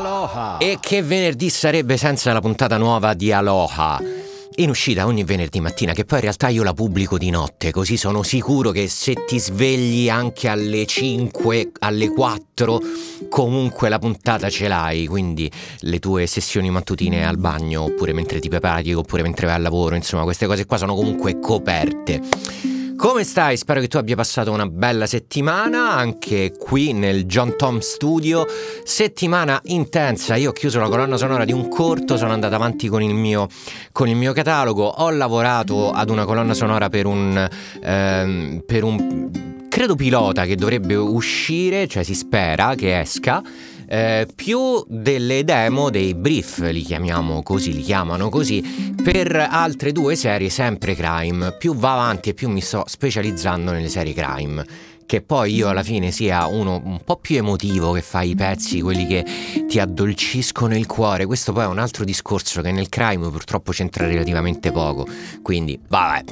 Aloha! E che venerdì sarebbe senza la puntata nuova di Aloha? In uscita ogni venerdì mattina, che poi in realtà io la pubblico di notte, così sono sicuro che se ti svegli anche alle 5, alle 4, comunque la puntata ce l'hai, quindi le tue sessioni mattutine al bagno, oppure mentre ti prepari, oppure mentre vai al lavoro, insomma queste cose qua sono comunque coperte. Come stai? Spero che tu abbia passato una bella settimana anche qui nel John Tom Studio. Settimana intensa, io ho chiuso la colonna sonora di un corto, sono andato avanti con il mio, con il mio catalogo, ho lavorato ad una colonna sonora per un... Ehm, per un credo pilota che dovrebbe uscire, cioè si spera che esca eh, più delle demo, dei brief, li chiamiamo così, li chiamano così, per altre due serie sempre crime. Più va avanti e più mi sto specializzando nelle serie crime che poi io alla fine sia uno un po' più emotivo che fa i pezzi, quelli che ti addolciscono il cuore. Questo poi è un altro discorso che nel crime purtroppo c'entra relativamente poco. Quindi, vabbè.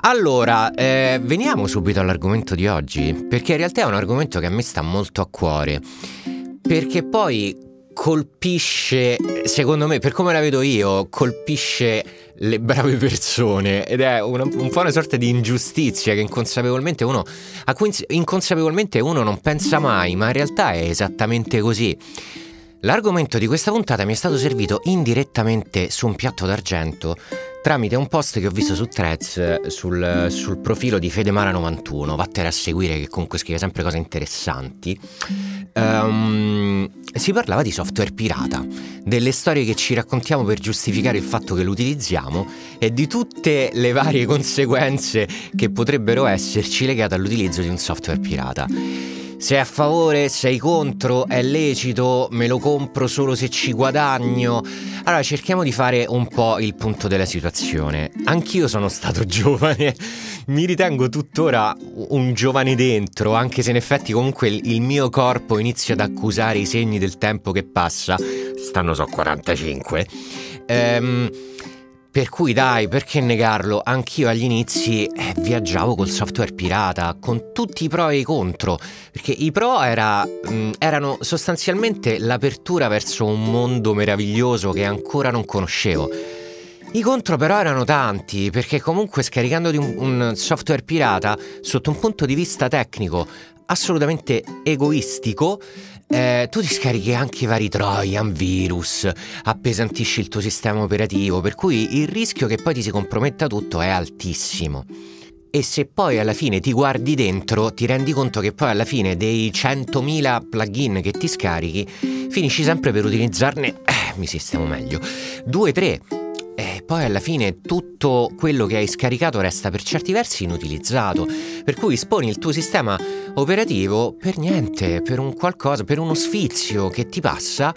Allora, eh, veniamo subito all'argomento di oggi, perché in realtà è un argomento che a me sta molto a cuore perché poi colpisce, secondo me, per come la vedo io, colpisce le brave persone ed è una, un po' una sorta di ingiustizia che inconsapevolmente uno, a cui inconsapevolmente uno non pensa mai, ma in realtà è esattamente così. L'argomento di questa puntata mi è stato servito indirettamente su un piatto d'argento tramite un post che ho visto su Threads sul, sul profilo di Fedemara91. Vattene a seguire che comunque scrive sempre cose interessanti. Um, si parlava di software pirata, delle storie che ci raccontiamo per giustificare il fatto che lo utilizziamo e di tutte le varie conseguenze che potrebbero esserci legate all'utilizzo di un software pirata. Sei a favore, sei contro, è lecito, me lo compro solo se ci guadagno. Allora cerchiamo di fare un po' il punto della situazione. Anch'io sono stato giovane, mi ritengo tuttora un giovane dentro, anche se in effetti comunque il mio corpo inizia ad accusare i segni del tempo che passa. Stanno so 45. Ehm per cui dai, perché negarlo? Anch'io agli inizi eh, viaggiavo col software pirata, con tutti i pro e i contro, perché i pro era, mh, mm, erano sostanzialmente l'apertura verso un mondo meraviglioso che ancora non conoscevo. I contro però erano tanti, perché comunque scaricando un, un software pirata, sotto un punto di vista tecnico assolutamente egoistico, eh, tu ti scarichi anche i vari Trojan, virus, appesantisci il tuo sistema operativo, per cui il rischio che poi ti si comprometta tutto è altissimo. E se poi alla fine ti guardi dentro, ti rendi conto che poi alla fine dei 100.000 plugin che ti scarichi, finisci sempre per utilizzarne, eh, mi sistemo meglio, 2-3 e poi alla fine tutto quello che hai scaricato resta per certi versi inutilizzato, per cui esponi il tuo sistema operativo per niente, per un qualcosa, per uno sfizio che ti passa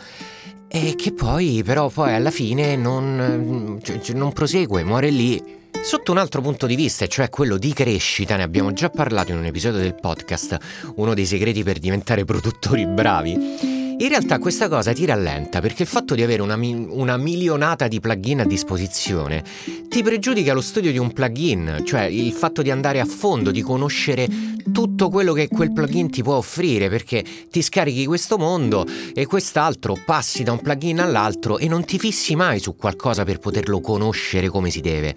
e che poi però poi alla fine non, cioè, non prosegue, muore lì. Sotto un altro punto di vista, cioè quello di crescita, ne abbiamo già parlato in un episodio del podcast, uno dei segreti per diventare produttori bravi. In realtà questa cosa ti rallenta perché il fatto di avere una, mi- una, milionata di plugin a disposizione ti pregiudica lo studio di un plugin, cioè il fatto di andare a fondo, di conoscere tutto quello che quel plugin ti può offrire perché ti scarichi questo mondo e quest'altro, passi da un plugin all'altro e non ti fissi mai su qualcosa per poterlo conoscere come si deve.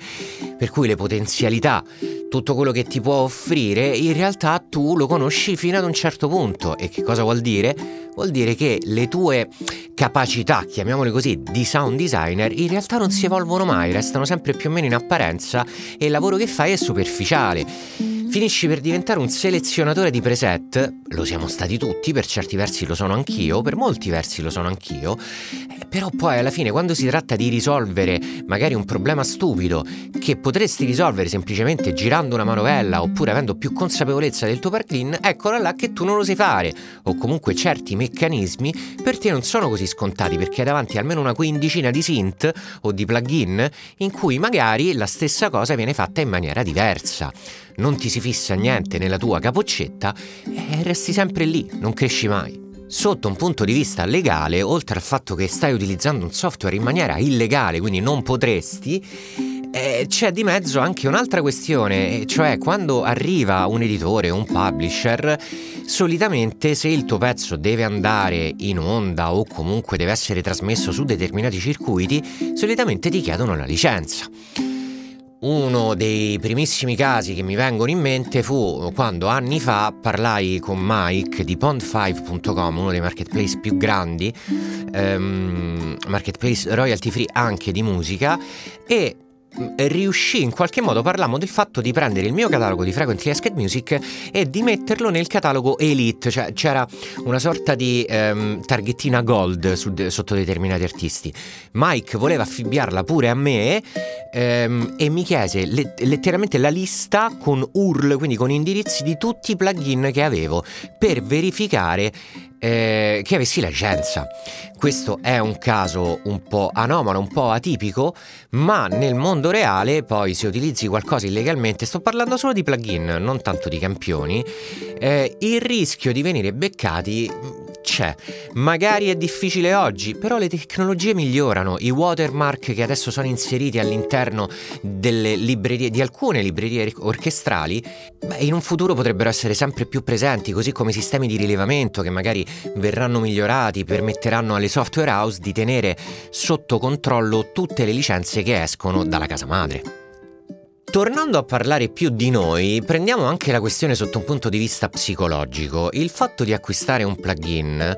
Per cui le potenzialità, tutto quello che ti può offrire, in realtà tu lo conosci fino ad un certo punto. E che cosa vuol dire? Vuol dire che le tue capacità, chiamiamole così, di sound designer in realtà non si evolvono mai, restano sempre più o meno in apparenza e il lavoro che fai è superficiale. Finisci per diventare un selezionatore di preset, lo siamo stati tutti, per certi versi lo sono anch'io, per molti versi lo sono anch'io, eh, però poi alla fine quando si tratta di risolvere magari un problema stupido che potresti risolvere semplicemente girando una manovella oppure avendo più consapevolezza del tuo plugin, eccola là che tu non lo sai fare, o comunque certi meccanismi per te non sono così scontati perché hai davanti almeno una quindicina di synth o di plugin in cui magari la stessa cosa viene fatta in maniera diversa. Non ti si fissa niente nella tua capoccetta e resti sempre lì, non cresci mai. Sotto un punto di vista legale, oltre al fatto che stai utilizzando un software in maniera illegale, quindi non potresti, eh, c'è di mezzo anche un'altra questione, cioè quando arriva un editore, un publisher, solitamente se il tuo pezzo deve andare in onda o comunque deve essere trasmesso su determinati circuiti, solitamente ti chiedono la licenza. Uno dei primissimi casi che mi vengono in mente fu quando anni fa parlai con Mike di pond5.com, uno dei marketplace più grandi, um, marketplace royalty free anche di musica, e riuscì in qualche modo parlammo del fatto di prendere il mio catalogo di Frequently Asked Music e di metterlo nel catalogo Elite, cioè c'era una sorta di um, targhettina gold su, sotto determinati artisti. Mike voleva affibbiarla pure a me um, e mi chiese le, letteralmente la lista con URL, quindi con indirizzi di tutti i plugin che avevo per verificare eh, che avessi la licenza. Questo è un caso un po' anomalo, un po' atipico, ma nel mondo reale poi se utilizzi qualcosa illegalmente, sto parlando solo di plugin, non tanto di campioni, eh, il rischio di venire beccati c'è. Magari è difficile oggi, però le tecnologie migliorano. I watermark che adesso sono inseriti all'interno librerie, di alcune librerie orchestrali, beh, in un futuro potrebbero essere sempre più presenti, così come sistemi di rilevamento che magari verranno migliorati, permetteranno alle software house di tenere sotto controllo tutte le licenze che escono dalla casa madre. Tornando a parlare più di noi, prendiamo anche la questione sotto un punto di vista psicologico. Il fatto di acquistare un plugin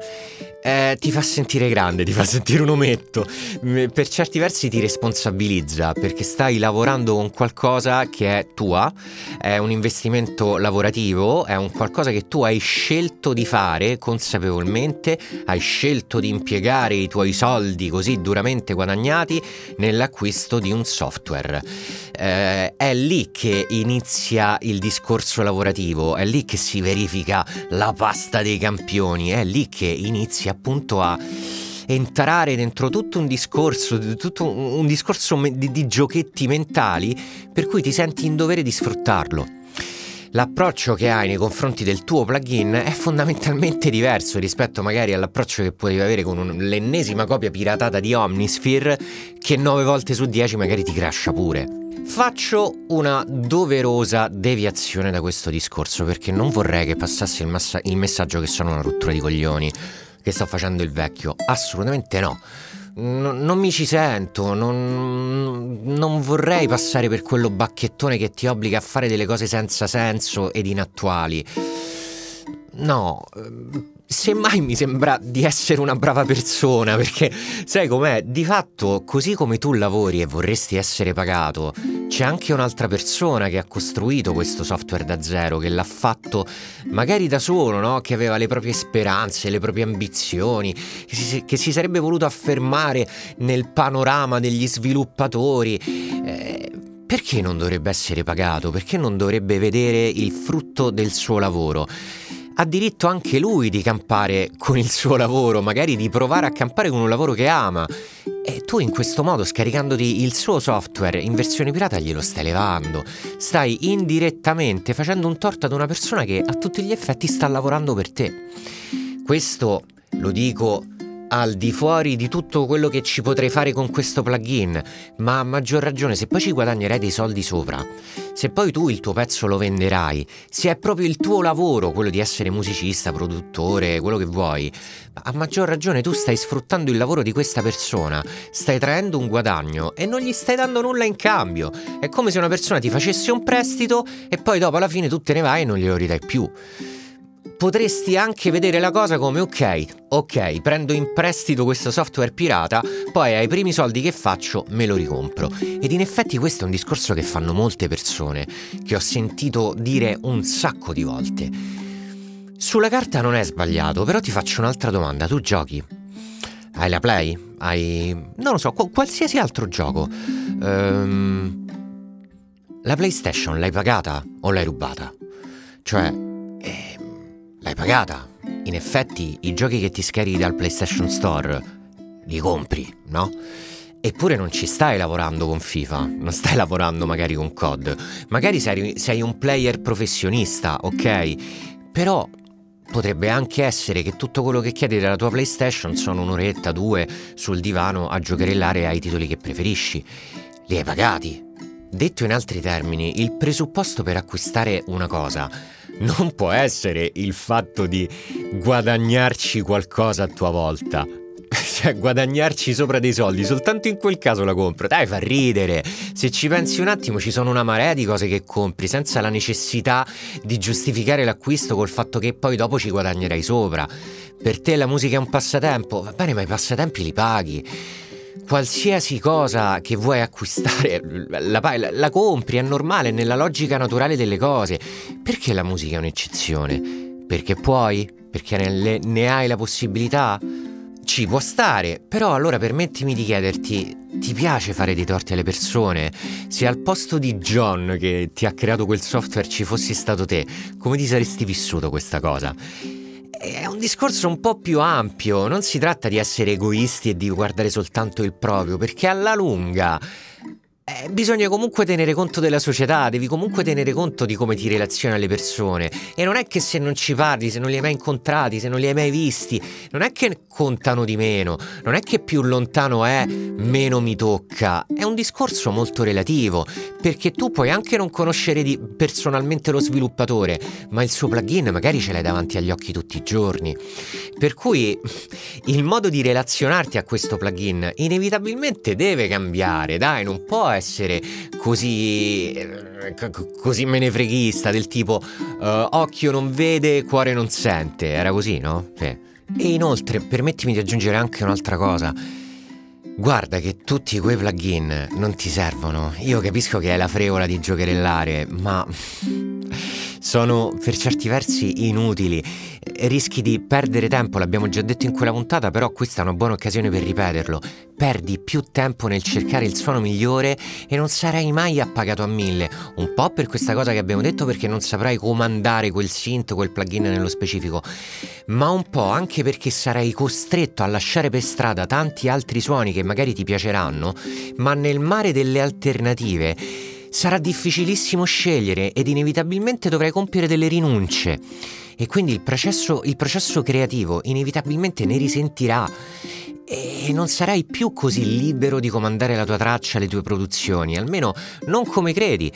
eh, ti fa sentire grande, ti fa sentire un ometto, mm, per certi versi ti responsabilizza perché stai lavorando con qualcosa che è tua, è un investimento lavorativo, è un qualcosa che tu hai scelto di fare consapevolmente, hai scelto di impiegare i tuoi soldi così duramente guadagnati nell'acquisto di un software. Eh, è lì che inizia il discorso lavorativo, è lì che si verifica la pasta dei campioni, è lì che inizia appunto a entrare dentro tutto un discorso, tutto un discorso di, di giochetti mentali per cui ti senti in dovere di sfruttarlo l'approccio che hai nei confronti del tuo plugin è fondamentalmente diverso rispetto magari all'approccio che potevi avere con l'ennesima copia piratata di Omnisphere che 9 volte su 10 magari ti crasha pure. Faccio una doverosa deviazione da questo discorso perché non vorrei che passasse il, massa- il messaggio che sono una rottura di coglioni che sto facendo il vecchio. Assolutamente no. N- non mi ci sento, non, non vorrei passare per quello bacchettone che ti obbliga a fare delle cose senza senso ed inattuali. No, semmai mi sembra di essere una brava persona, perché sai com'è? Di fatto, così come tu lavori e vorresti essere pagato, c'è anche un'altra persona che ha costruito questo software da zero, che l'ha fatto magari da solo, no? Che aveva le proprie speranze, le proprie ambizioni, che si, che si sarebbe voluto affermare nel panorama degli sviluppatori. Eh, perché non dovrebbe essere pagato? Perché non dovrebbe vedere il frutto del suo lavoro? ha diritto anche lui di campare con il suo lavoro, magari di provare a campare con un lavoro che ama. E tu in questo modo, scaricandoti il suo software in versione pirata, glielo stai levando. Stai indirettamente facendo un torto ad una persona che a tutti gli effetti sta lavorando per te. Questo lo dico al di fuori di tutto quello che ci potrei fare con questo plugin, ma a maggior ragione se poi ci guadagnerai dei soldi sopra, se poi tu il tuo pezzo lo venderai, se è proprio il tuo lavoro quello di essere musicista, produttore, quello che vuoi, a maggior ragione tu stai sfruttando il lavoro di questa persona, stai traendo un guadagno e non gli stai dando nulla in cambio. È come se una persona ti facesse un prestito e poi dopo alla fine tu te ne vai e non glielo ridai più potresti anche vedere la cosa come ok, ok, prendo in prestito questo software pirata, poi ai primi soldi che faccio me lo ricompro. Ed in effetti questo è un discorso che fanno molte persone, che ho sentito dire un sacco di volte. Sulla carta non è sbagliato, però ti faccio un'altra domanda, tu giochi? Hai la Play? Hai... non lo so, qualsiasi altro gioco. Ehm... La PlayStation l'hai pagata o l'hai rubata? Cioè, L'hai pagata. In effetti i giochi che ti scarichi dal PlayStation Store li compri, no? Eppure non ci stai lavorando con FIFA, non stai lavorando magari con COD, magari sei, sei un player professionista, ok? Però potrebbe anche essere che tutto quello che chiedi dalla tua PlayStation sono un'oretta, due sul divano a giocherellare ai titoli che preferisci. Li hai pagati, Detto in altri termini, il presupposto per acquistare una cosa non può essere il fatto di guadagnarci qualcosa a tua volta. Cioè, guadagnarci sopra dei soldi, soltanto in quel caso la compro. Dai, fa ridere. Se ci pensi un attimo, ci sono una marea di cose che compri senza la necessità di giustificare l'acquisto col fatto che poi dopo ci guadagnerai sopra. Per te la musica è un passatempo? Va bene, ma i passatempi li paghi qualsiasi cosa che vuoi acquistare la, la, la, compri, è normale, nella logica naturale delle cose. Perché la musica è un'eccezione? Perché puoi? Perché ne, ne hai la possibilità? Ci può stare, però allora permettimi di chiederti, ti piace fare dei torti alle persone? Se al posto di John che ti ha creato quel software ci fossi stato te, come ti saresti vissuto questa cosa? È un discorso un po' più ampio, non si tratta di essere egoisti e di guardare soltanto il proprio, perché alla lunga eh, bisogna comunque tenere conto della società, devi comunque tenere conto di come ti relazioni alle persone. E non è che se non ci parli, se non li hai mai incontrati, se non li hai mai visti, non è che contano di meno, non è che più lontano è, meno mi tocca. È un discorso molto relativo, perché tu puoi anche non conoscere personalmente lo sviluppatore, ma il suo plugin magari ce l'hai davanti agli occhi tutti i giorni. Per cui il modo di relazionarti a questo plugin inevitabilmente deve cambiare, dai, non può essere così, eh, così menefreghista del tipo uh, occhio non vede, cuore non sente. Era così, no? Sì. E inoltre, permettimi di aggiungere anche un'altra cosa. Guarda che tutti quei plugin non ti servono. Io capisco che è la fregola di giocherellare, ma sono per certi versi inutili. Rischi di perdere tempo, l'abbiamo già detto in quella puntata, però questa è una buona occasione per ripeterlo. Perdi più tempo nel cercare il suono migliore e non sarai mai appagato a mille. Un po' per questa cosa che abbiamo detto perché non saprai comandare quel synth, quel plugin nello specifico, ma un po' anche perché sarai costretto a lasciare per strada tanti altri suoni che magari ti piaceranno, ma nel mare delle alternative sarà difficilissimo scegliere ed inevitabilmente dovrai compiere delle rinunce. E quindi il processo, il processo creativo inevitabilmente ne risentirà e non sarai più così libero di comandare la tua traccia, le tue produzioni, almeno non come credi.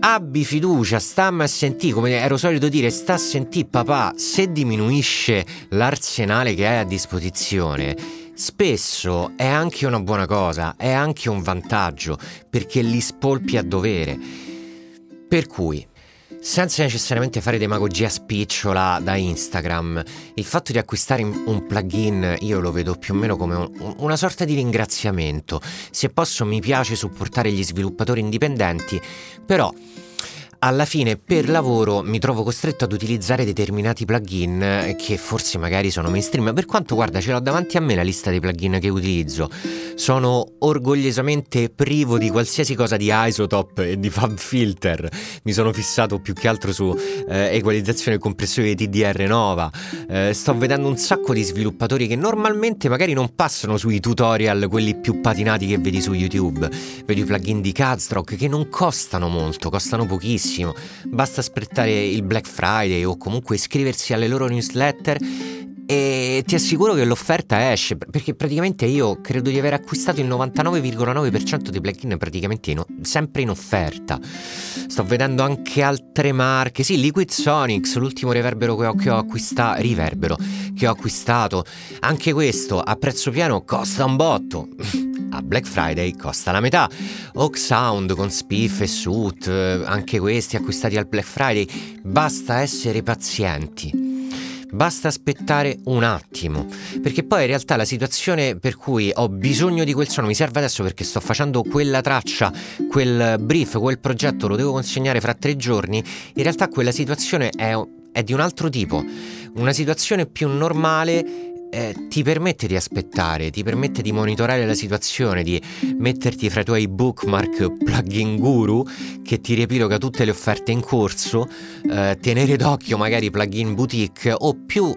Abbi fiducia, stammi a sentire, come ero solito dire, sta a sentire papà, se diminuisce l'arsenale che hai a disposizione, spesso è anche una buona cosa, è anche un vantaggio, perché li spolpi a dovere. Per cui, senza necessariamente fare demagogia spicciola da Instagram, il fatto di acquistare un plugin io lo vedo più o meno come un, una sorta di ringraziamento. Se posso mi piace supportare gli sviluppatori indipendenti, però alla fine per lavoro mi trovo costretto ad utilizzare determinati plugin che forse magari sono mainstream. Per quanto guarda, ce l'ho davanti a me la lista dei plugin che utilizzo. Sono orgogliosamente privo di qualsiasi cosa di isotope e di fab filter. Mi sono fissato più che altro su eh, equalizzazione e compressione di TDR Nova. Eh, sto vedendo un sacco di sviluppatori che normalmente magari non passano sui tutorial, quelli più patinati che vedi su YouTube. Vedo i plugin di Cadstroke che non costano molto, costano pochissimo benissimo, basta aspettare il Black Friday o comunque iscriversi alle loro newsletter e ti assicuro che l'offerta esce perché praticamente io credo di aver acquistato il 99,9% dei plugin praticamente in, sempre in offerta. Sto vedendo anche altre marche. Sì Liquid Sonics l'ultimo reverbero che ho, che ho acquistato riverbero che ho acquistato. Anche questo a prezzo pieno costa un botto a Black Friday costa la metà. Oak Sound con Spiff e Suit, anche questi acquistati al Black Friday. Basta essere pazienti. Basta aspettare un attimo, perché poi in realtà la situazione per cui ho bisogno di quel suono mi serve adesso perché sto facendo quella traccia, quel brief, quel progetto lo devo consegnare fra tre giorni, in realtà quella situazione è, è di un altro tipo, una situazione più normale eh, ti permette di aspettare, ti permette di monitorare la situazione, di metterti fra i tuoi bookmark plugin guru che ti riepiloga tutte le offerte in corso, eh, tenere d'occhio magari plugin boutique o più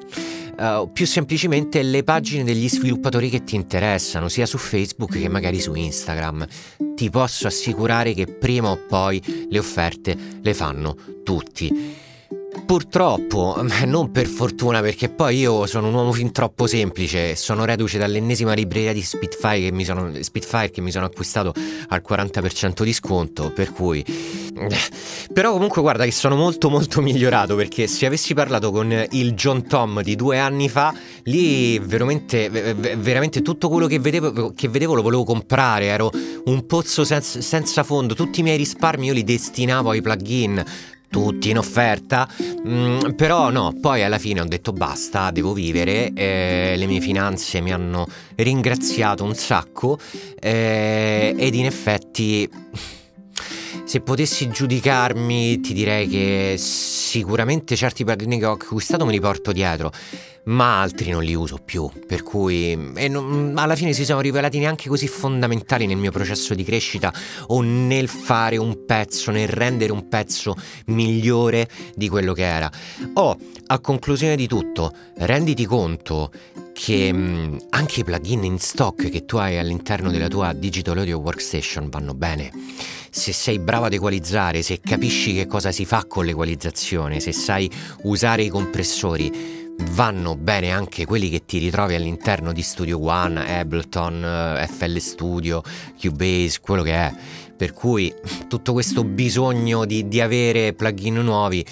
Uh, più semplicemente le pagine degli sviluppatori che ti interessano, sia su Facebook che magari su Instagram. Ti posso assicurare che prima o poi le offerte le fanno tutti. Purtroppo, non per fortuna, perché poi io sono un uomo fin troppo semplice, sono reduce dall'ennesima libreria di Spitfire che mi sono, Spitfire che mi sono acquistato al 40% di sconto, per cui... Però comunque guarda che sono molto molto migliorato perché se avessi parlato con il John Tom di due anni fa, lì veramente, veramente tutto quello che vedevo, che vedevo lo volevo comprare, ero un pozzo senza, senza fondo, tutti i miei risparmi io li destinavo ai plugin tutti in offerta, mm, però no, poi alla fine ho detto basta, devo vivere, eh, le mie finanze mi hanno ringraziato un sacco eh, ed in effetti se potessi giudicarmi ti direi che sicuramente certi plugin che ho acquistato me li porto dietro ma altri non li uso più, per cui non, alla fine si sono rivelati neanche così fondamentali nel mio processo di crescita o nel fare un pezzo, nel rendere un pezzo migliore di quello che era. Oh, a conclusione di tutto, renditi conto che mh, anche i plugin in stock che tu hai all'interno della tua Digital Audio Workstation vanno bene. Se sei bravo ad equalizzare, se capisci che cosa si fa con l'equalizzazione, se sai usare i compressori, vanno bene anche quelli che ti ritrovi all'interno di Studio One, Ableton, eh, FL Studio, Cubase, quello che è. Per cui tutto questo bisogno di, di avere plugin nuovi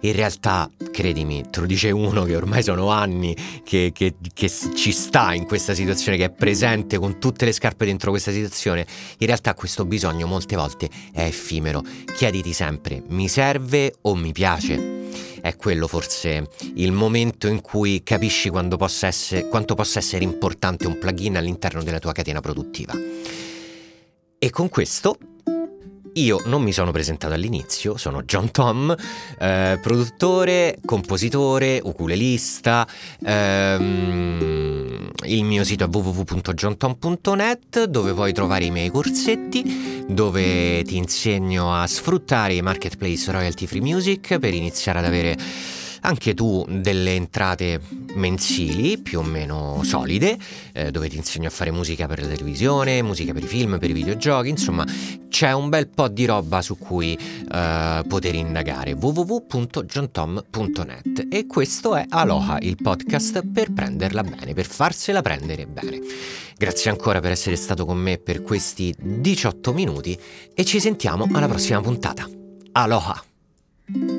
in realtà, credimi, te lo dice uno che ormai sono anni che, che, che, ci sta in questa situazione, che è presente con tutte le scarpe dentro questa situazione, in realtà questo bisogno molte volte è effimero. Chiediti sempre, mi serve o mi piace? è quello forse il momento in cui capisci possa essere, quanto possa essere importante un plugin all'interno della tua catena produttiva. E con questo io non mi sono presentato all'inizio, sono John Tom, eh, produttore, compositore, ukulelista. Ehm, il mio sito è www.johntom.net dove puoi trovare i miei corsetti, dove ti insegno a sfruttare i marketplace royalty free music per iniziare ad avere anche tu delle entrate mensili più o meno solide, eh, dove ti insegno a fare musica per la televisione, musica per i film, per i videogiochi, insomma c'è un bel po' di roba su cui eh, poter indagare www.johntom.net e questo è Aloha, il podcast per prenderla bene, per farsela prendere bene. Grazie ancora per essere stato con me per questi 18 minuti e ci sentiamo alla prossima puntata. Aloha!